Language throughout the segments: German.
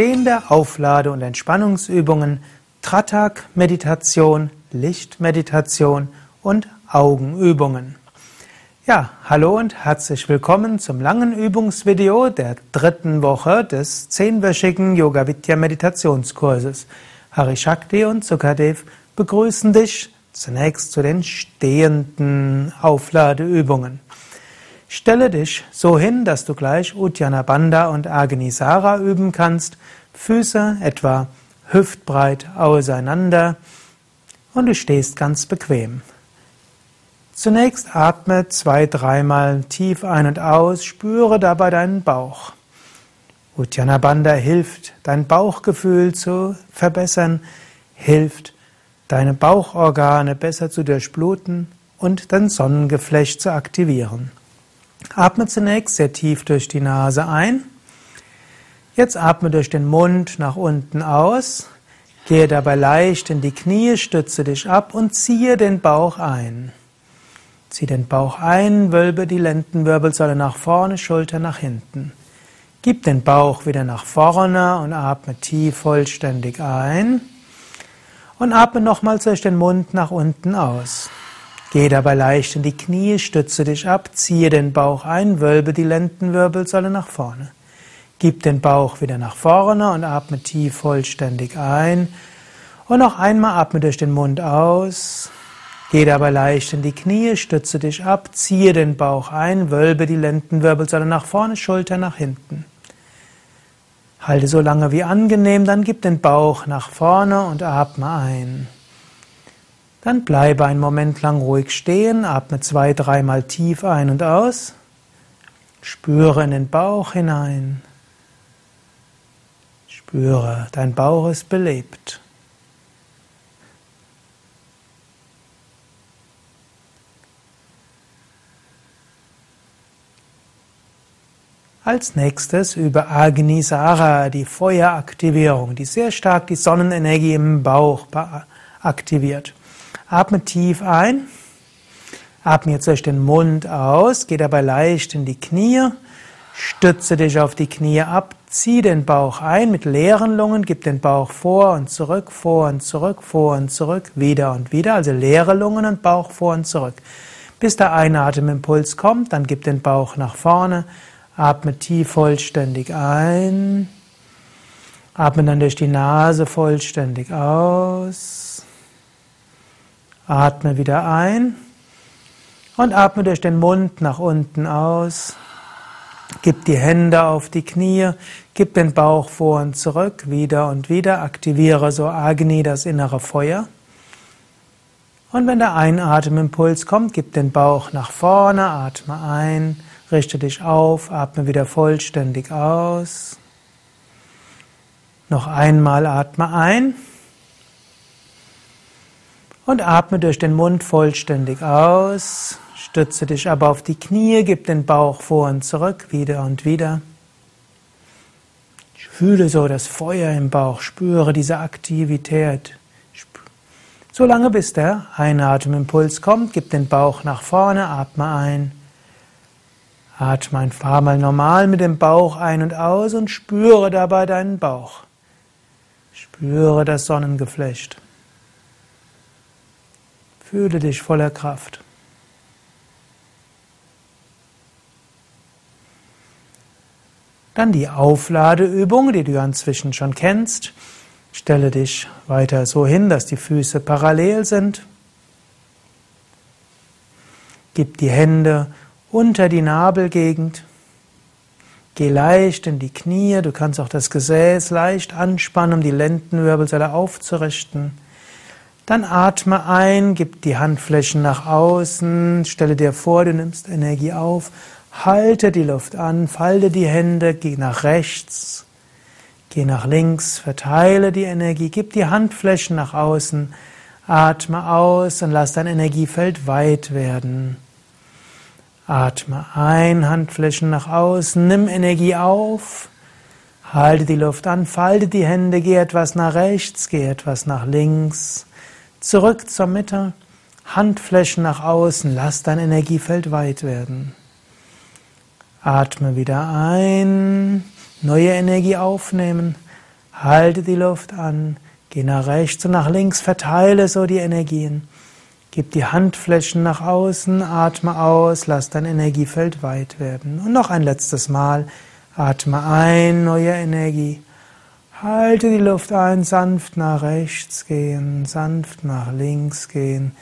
stehende Auflade- und Entspannungsübungen, Tratak-Meditation, Lichtmeditation und Augenübungen. Ja, hallo und herzlich willkommen zum langen Übungsvideo der dritten Woche des zehnwöchigen Yoga Vidya Meditationskurses. Hari Shakti und Sukadev begrüßen dich zunächst zu den stehenden Aufladeübungen. Stelle dich so hin, dass du gleich Uddiyana Bandha und Agnisara üben kannst. Füße etwa hüftbreit auseinander und du stehst ganz bequem. Zunächst atme zwei, dreimal tief ein und aus, spüre dabei deinen Bauch. Uddiyana Bandha hilft, dein Bauchgefühl zu verbessern, hilft, deine Bauchorgane besser zu durchbluten und dein Sonnengeflecht zu aktivieren. Atme zunächst sehr tief durch die Nase ein. Jetzt atme durch den Mund nach unten aus. Gehe dabei leicht in die Knie, stütze dich ab und ziehe den Bauch ein. Zieh den Bauch ein, wölbe die Lendenwirbelsäule nach vorne, Schulter nach hinten. Gib den Bauch wieder nach vorne und atme tief vollständig ein. Und atme nochmals durch den Mund nach unten aus. Geh dabei leicht in die Knie, stütze dich ab, ziehe den Bauch ein, wölbe die Lendenwirbelsäule nach vorne. Gib den Bauch wieder nach vorne und atme tief vollständig ein. Und noch einmal atme durch den Mund aus. Geh dabei leicht in die Knie, stütze dich ab, ziehe den Bauch ein, wölbe die Lendenwirbelsäule nach vorne, Schulter nach hinten. Halte so lange wie angenehm, dann gib den Bauch nach vorne und atme ein. Dann bleibe einen Moment lang ruhig stehen, atme zwei, dreimal tief ein und aus. Spüre in den Bauch hinein. Spüre, dein Bauch ist belebt. Als nächstes über Agnisara, die Feueraktivierung, die sehr stark die Sonnenenergie im Bauch aktiviert. Atme tief ein. Atme jetzt durch den Mund aus. Geh dabei leicht in die Knie. Stütze dich auf die Knie ab. Zieh den Bauch ein mit leeren Lungen. Gib den Bauch vor und zurück, vor und zurück, vor und zurück, wieder und wieder. Also leere Lungen und Bauch vor und zurück. Bis der Einatemimpuls kommt, dann gib den Bauch nach vorne. Atme tief vollständig ein. Atme dann durch die Nase vollständig aus. Atme wieder ein. Und atme durch den Mund nach unten aus. Gib die Hände auf die Knie, gib den Bauch vor und zurück, wieder und wieder, aktiviere so Agni, das innere Feuer. Und wenn der Einatemimpuls kommt, gib den Bauch nach vorne, atme ein, richte dich auf, atme wieder vollständig aus. Noch einmal atme ein und atme durch den Mund vollständig aus. Stütze dich aber auf die Knie, gib den Bauch vor und zurück, wieder und wieder. Fühle so das Feuer im Bauch, spüre diese Aktivität. Solange bis der Einatemimpuls kommt, gib den Bauch nach vorne, atme ein. Atme ein paar Mal normal mit dem Bauch ein und aus und spüre dabei deinen Bauch. Spüre das Sonnengeflecht. Fühle dich voller Kraft. Dann die Aufladeübung, die du inzwischen schon kennst. Stelle dich weiter so hin, dass die Füße parallel sind. Gib die Hände unter die Nabelgegend. Geh leicht in die Knie. Du kannst auch das Gesäß leicht anspannen, um die Lendenwirbelsäule aufzurichten. Dann atme ein, gib die Handflächen nach außen, stelle dir vor, du nimmst Energie auf, halte die Luft an, falte die Hände, geh nach rechts, geh nach links, verteile die Energie, gib die Handflächen nach außen, atme aus und lass dein Energiefeld weit werden. Atme ein, Handflächen nach außen, nimm Energie auf, halte die Luft an, falte die Hände, geh etwas nach rechts, geh etwas nach links. Zurück zur Mitte, Handflächen nach außen, lass dein Energiefeld weit werden. Atme wieder ein, neue Energie aufnehmen, Halte die Luft an, geh nach rechts und nach links, verteile so die Energien. Gib die Handflächen nach außen, atme aus, lass dein Energiefeld weit werden. Und noch ein letztes Mal, atme ein, neue Energie. Halte die Luft ein, sanft nach rechts gehen, sanft nach links gehen.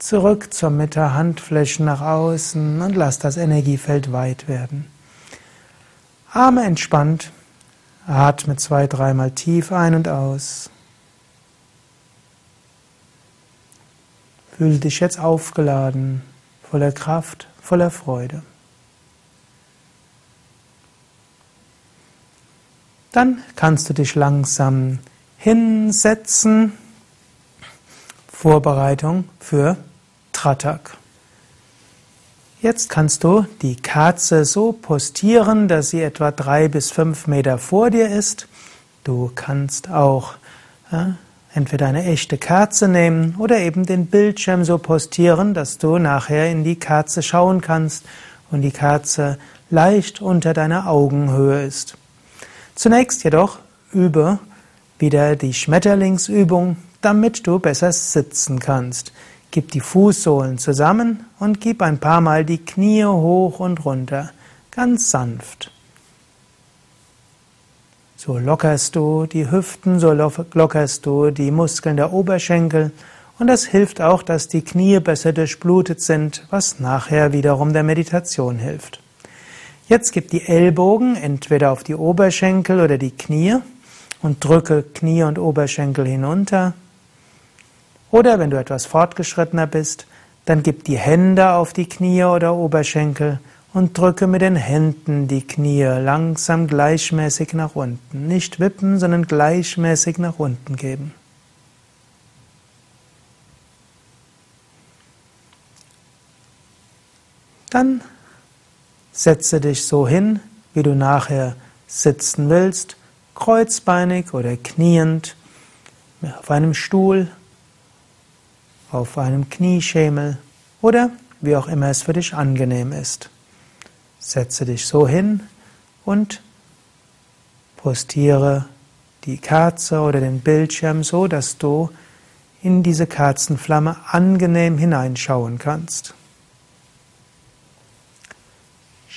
Zurück zur Mitte, Handflächen nach außen und lass das Energiefeld weit werden. Arme entspannt, atme zwei, dreimal tief ein und aus. Fühle dich jetzt aufgeladen, voller Kraft, voller Freude. Dann kannst du dich langsam hinsetzen. Vorbereitung für Tratak. Jetzt kannst du die Kerze so postieren, dass sie etwa drei bis fünf Meter vor dir ist. Du kannst auch ja, entweder eine echte Kerze nehmen oder eben den Bildschirm so postieren, dass du nachher in die Kerze schauen kannst und die Kerze leicht unter deiner Augenhöhe ist. Zunächst jedoch übe wieder die Schmetterlingsübung, damit du besser sitzen kannst. Gib die Fußsohlen zusammen und gib ein paar Mal die Knie hoch und runter, ganz sanft. So lockerst du die Hüften, so lockerst du die Muskeln der Oberschenkel und das hilft auch, dass die Knie besser durchblutet sind, was nachher wiederum der Meditation hilft. Jetzt gib die Ellbogen entweder auf die Oberschenkel oder die Knie und drücke Knie und Oberschenkel hinunter. Oder wenn du etwas fortgeschrittener bist, dann gib die Hände auf die Knie oder Oberschenkel und drücke mit den Händen die Knie langsam gleichmäßig nach unten. Nicht wippen, sondern gleichmäßig nach unten geben. Dann setze dich so hin, wie du nachher sitzen willst, kreuzbeinig oder kniend, auf einem Stuhl, auf einem Knieschemel oder wie auch immer es für dich angenehm ist. Setze dich so hin und postiere die Kerze oder den Bildschirm so, dass du in diese Kerzenflamme angenehm hineinschauen kannst.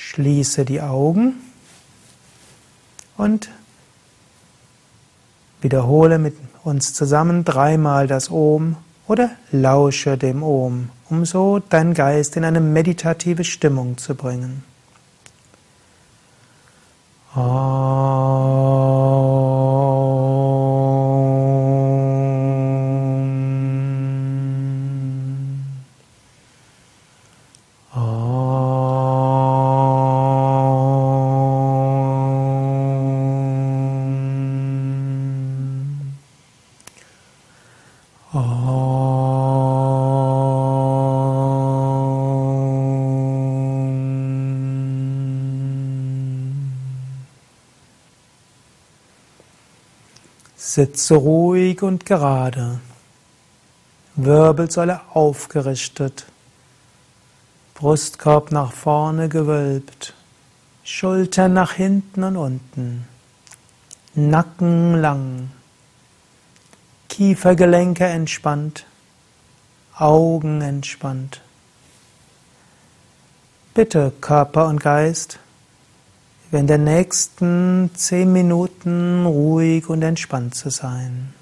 Schließe die Augen und wiederhole mit uns zusammen dreimal das Om oder lausche dem Om, um so deinen Geist in eine meditative Stimmung zu bringen. Sitze ruhig und gerade. Wirbelsäule aufgerichtet. Brustkorb nach vorne gewölbt. Schultern nach hinten und unten. Nacken lang. Kiefergelenke entspannt. Augen entspannt. Bitte Körper und Geist, in den nächsten zehn Minuten ruhig und entspannt zu sein.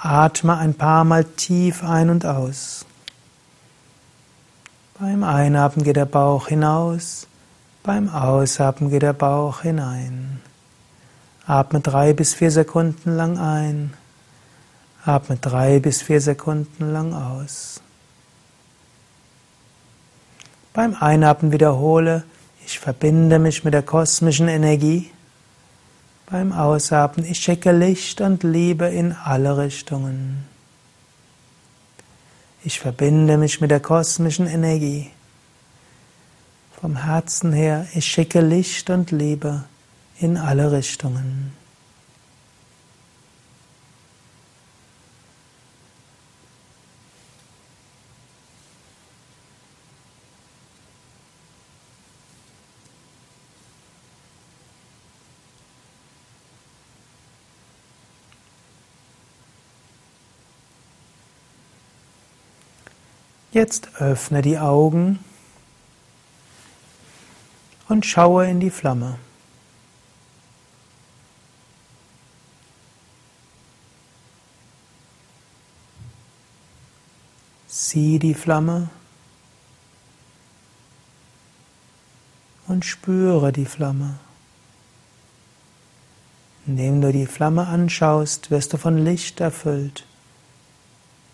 Atme ein paar Mal tief ein und aus. Beim Einatmen geht der Bauch hinaus, beim Ausatmen geht der Bauch hinein. Atme drei bis vier Sekunden lang ein, atme drei bis vier Sekunden lang aus. Beim Einatmen wiederhole, ich verbinde mich mit der kosmischen Energie. Beim Ausatmen, ich schicke Licht und Liebe in alle Richtungen. Ich verbinde mich mit der kosmischen Energie. Vom Herzen her, ich schicke Licht und Liebe in alle Richtungen. Jetzt öffne die Augen und schaue in die Flamme. Sieh die Flamme und spüre die Flamme. Indem du die Flamme anschaust, wirst du von Licht erfüllt.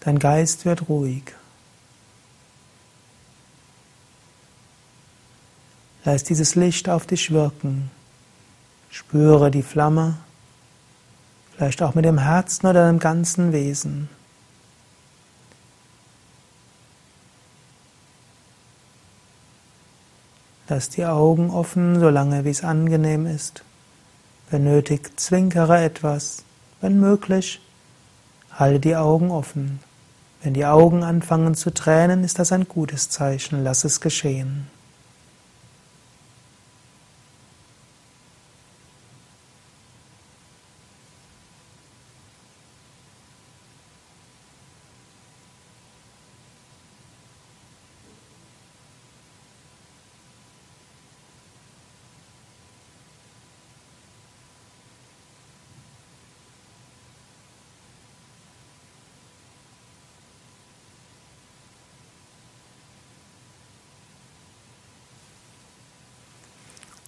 Dein Geist wird ruhig. Lass dieses Licht auf dich wirken. Spüre die Flamme, vielleicht auch mit dem Herzen oder dem ganzen Wesen. Lass die Augen offen, solange wie es angenehm ist. Wenn nötig, zwinkere etwas. Wenn möglich, halte die Augen offen. Wenn die Augen anfangen zu tränen, ist das ein gutes Zeichen. Lass es geschehen.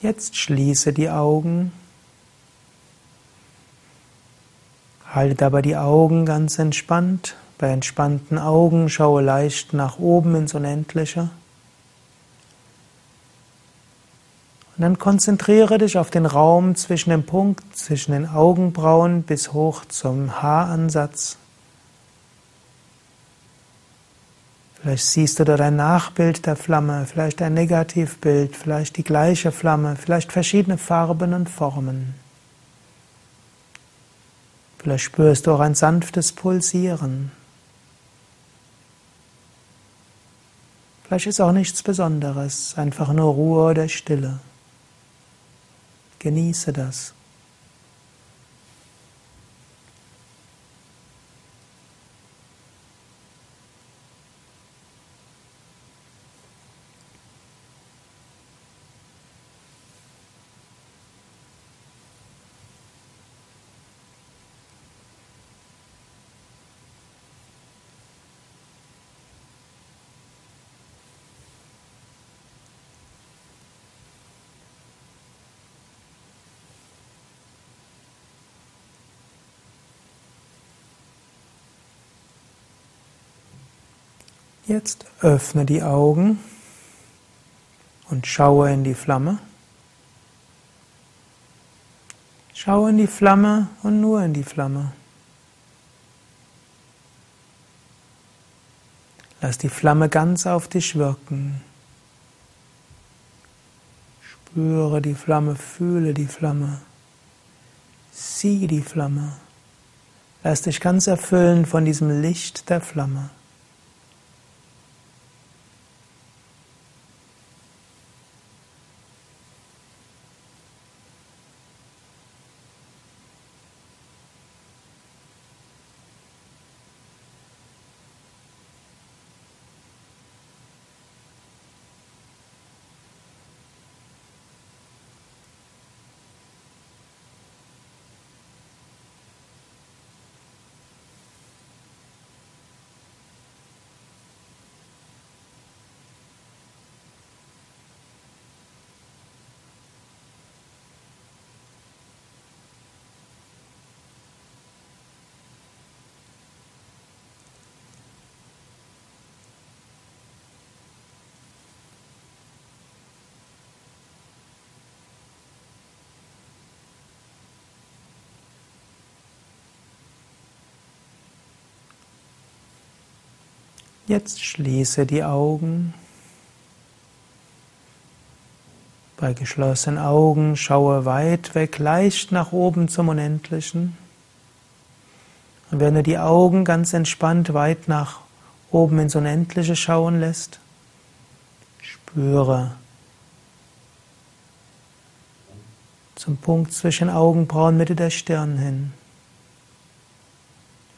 Jetzt schließe die Augen. Halte dabei die Augen ganz entspannt. Bei entspannten Augen schaue leicht nach oben ins Unendliche. Und dann konzentriere dich auf den Raum zwischen dem Punkt, zwischen den Augenbrauen bis hoch zum Haaransatz. Vielleicht siehst du dort ein Nachbild der Flamme, vielleicht ein Negativbild, vielleicht die gleiche Flamme, vielleicht verschiedene Farben und Formen. Vielleicht spürst du auch ein sanftes Pulsieren. Vielleicht ist auch nichts Besonderes, einfach nur Ruhe oder Stille. Genieße das. Jetzt öffne die Augen und schaue in die Flamme. Schaue in die Flamme und nur in die Flamme. Lass die Flamme ganz auf dich wirken. Spüre die Flamme, fühle die Flamme. Sieh die Flamme. Lass dich ganz erfüllen von diesem Licht der Flamme. Jetzt schließe die Augen. Bei geschlossenen Augen schaue weit weg, leicht nach oben zum Unendlichen. Und wenn du die Augen ganz entspannt weit nach oben ins Unendliche schauen lässt, spüre zum Punkt zwischen Augenbrauen Mitte der Stirn hin.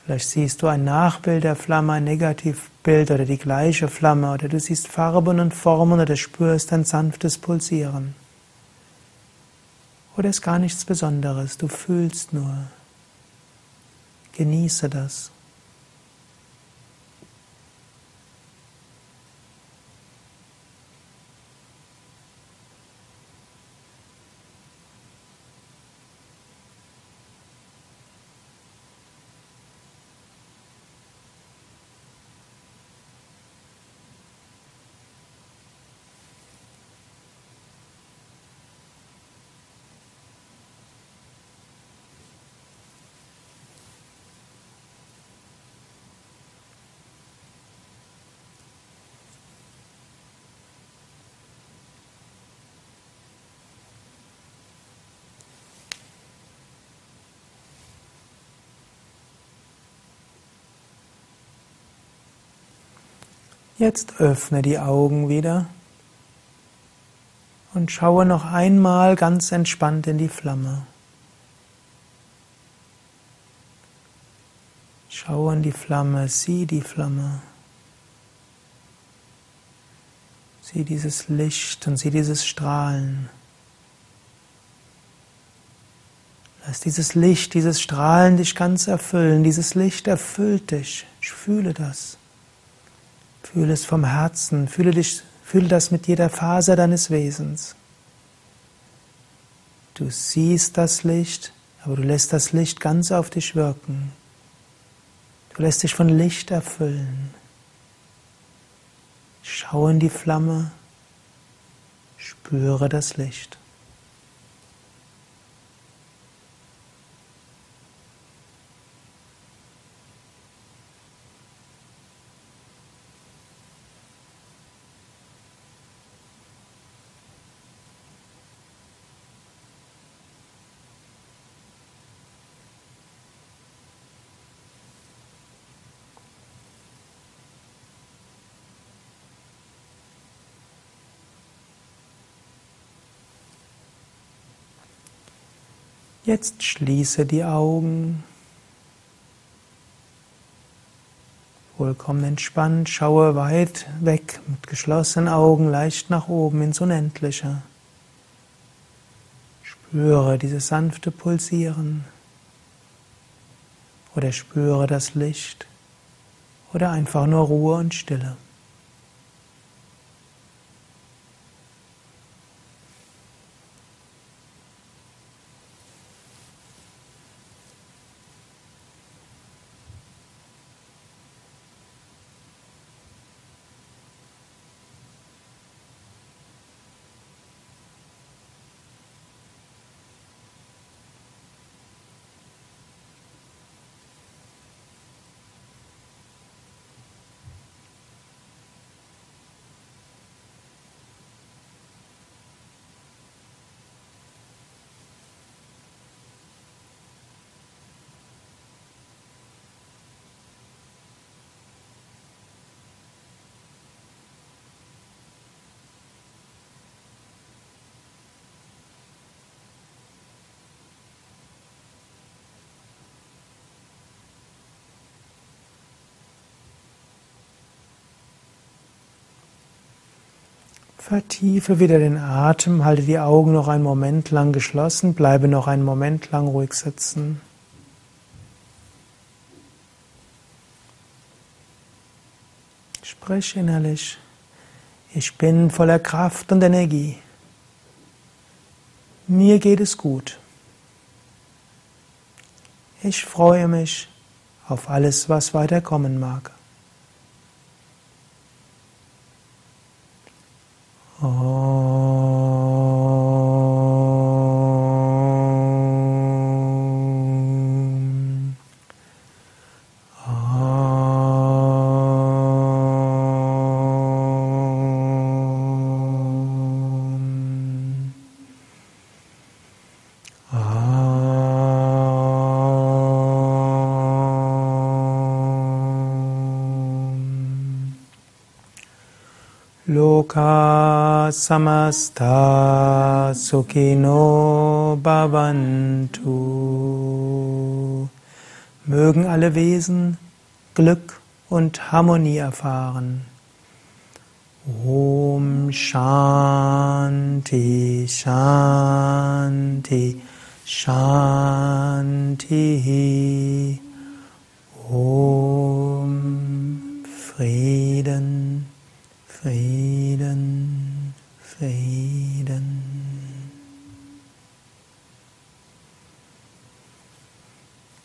Vielleicht siehst du ein Nachbild der Flamme, ein Negativbild oder die gleiche Flamme oder du siehst Farben und Formen oder spürst ein sanftes Pulsieren. Oder ist gar nichts Besonderes, du fühlst nur. Genieße das. Jetzt öffne die Augen wieder und schaue noch einmal ganz entspannt in die Flamme. Schaue in die Flamme, sieh die Flamme. Sieh dieses Licht und sieh dieses Strahlen. Lass dieses Licht, dieses Strahlen dich ganz erfüllen. Dieses Licht erfüllt dich. Ich fühle das. Fühle es vom Herzen, fühle, dich, fühle das mit jeder Faser deines Wesens. Du siehst das Licht, aber du lässt das Licht ganz auf dich wirken. Du lässt dich von Licht erfüllen. Schau in die Flamme, spüre das Licht. Jetzt schließe die Augen. Vollkommen entspannt, schaue weit weg mit geschlossenen Augen leicht nach oben ins Unendliche. Spüre dieses sanfte Pulsieren oder spüre das Licht oder einfach nur Ruhe und Stille. Vertiefe wieder den Atem, halte die Augen noch einen Moment lang geschlossen, bleibe noch einen Moment lang ruhig sitzen. Sprich innerlich, ich bin voller Kraft und Energie. Mir geht es gut. Ich freue mich auf alles, was weiterkommen mag. 哦。Samasta sukino bhavantu. Mögen alle Wesen Glück und Harmonie erfahren. Om Shanti Shanti Shanti. Om Frieden Frieden Frieden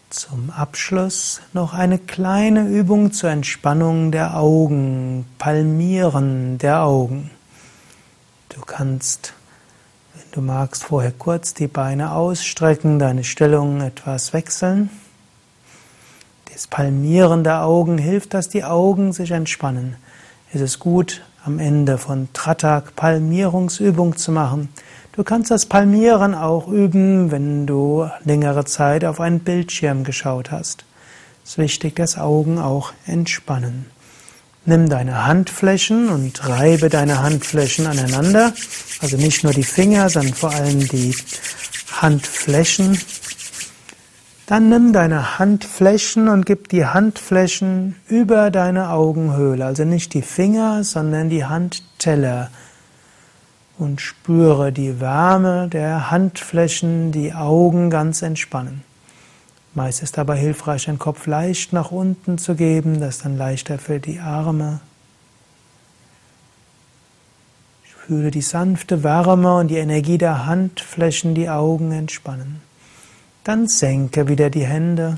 Zum Abschluss noch eine kleine Übung zur Entspannung der Augen, Palmieren der Augen. Du kannst, wenn du magst, vorher kurz die Beine ausstrecken, deine Stellung etwas wechseln. Das Palmieren der Augen hilft, dass die Augen sich entspannen. Es ist gut, am Ende von Tratak Palmierungsübung zu machen. Du kannst das Palmieren auch üben, wenn du längere Zeit auf einen Bildschirm geschaut hast. Es ist wichtig, dass Augen auch entspannen. Nimm deine Handflächen und reibe deine Handflächen aneinander. Also nicht nur die Finger, sondern vor allem die Handflächen. Dann nimm deine Handflächen und gib die Handflächen über deine Augenhöhle. Also nicht die Finger, sondern die Handteller und spüre die Wärme der Handflächen, die Augen ganz entspannen. Meist ist dabei hilfreich, den Kopf leicht nach unten zu geben, das dann leichter für die Arme. Ich fühle die sanfte Wärme und die Energie der Handflächen, die Augen entspannen. Dann senke wieder die Hände.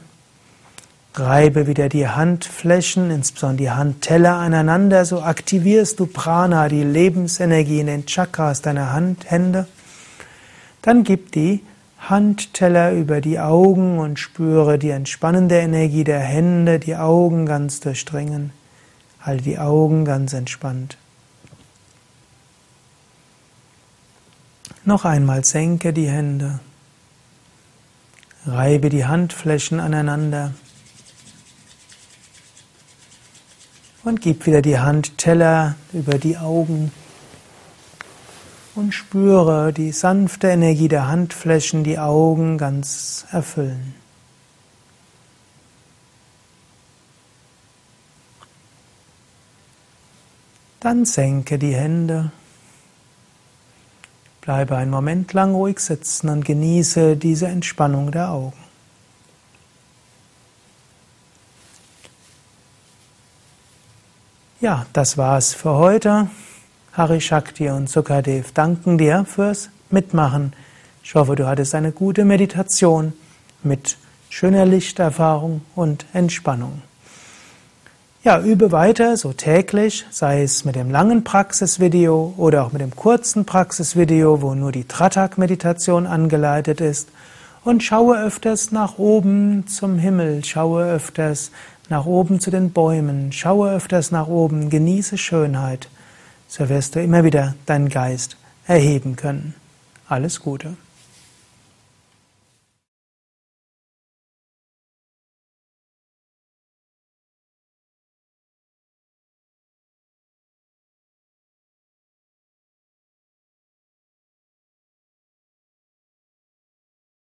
Reibe wieder die Handflächen, insbesondere die Handteller aneinander, so aktivierst du Prana, die Lebensenergie in den Chakras deiner Handhände. Dann gib die Handteller über die Augen und spüre die entspannende Energie der Hände, die Augen ganz durchdringen. Halte die Augen ganz entspannt. Noch einmal senke die Hände. Reibe die Handflächen aneinander. Und gib wieder die Handteller über die Augen und spüre die sanfte Energie der Handflächen, die Augen ganz erfüllen. Dann senke die Hände. Bleibe einen Moment lang ruhig sitzen und genieße diese Entspannung der Augen. Ja, das war's für heute. Hari Shakti und Sukadev danken dir fürs Mitmachen. Ich hoffe, du hattest eine gute Meditation mit schöner Lichterfahrung und Entspannung. Ja, übe weiter, so täglich, sei es mit dem langen Praxisvideo oder auch mit dem kurzen Praxisvideo, wo nur die Tratak-Meditation angeleitet ist. Und schaue öfters nach oben zum Himmel, schaue öfters nach oben zu den Bäumen, schaue öfters nach oben, genieße Schönheit, so wirst du immer wieder deinen Geist erheben können. Alles Gute.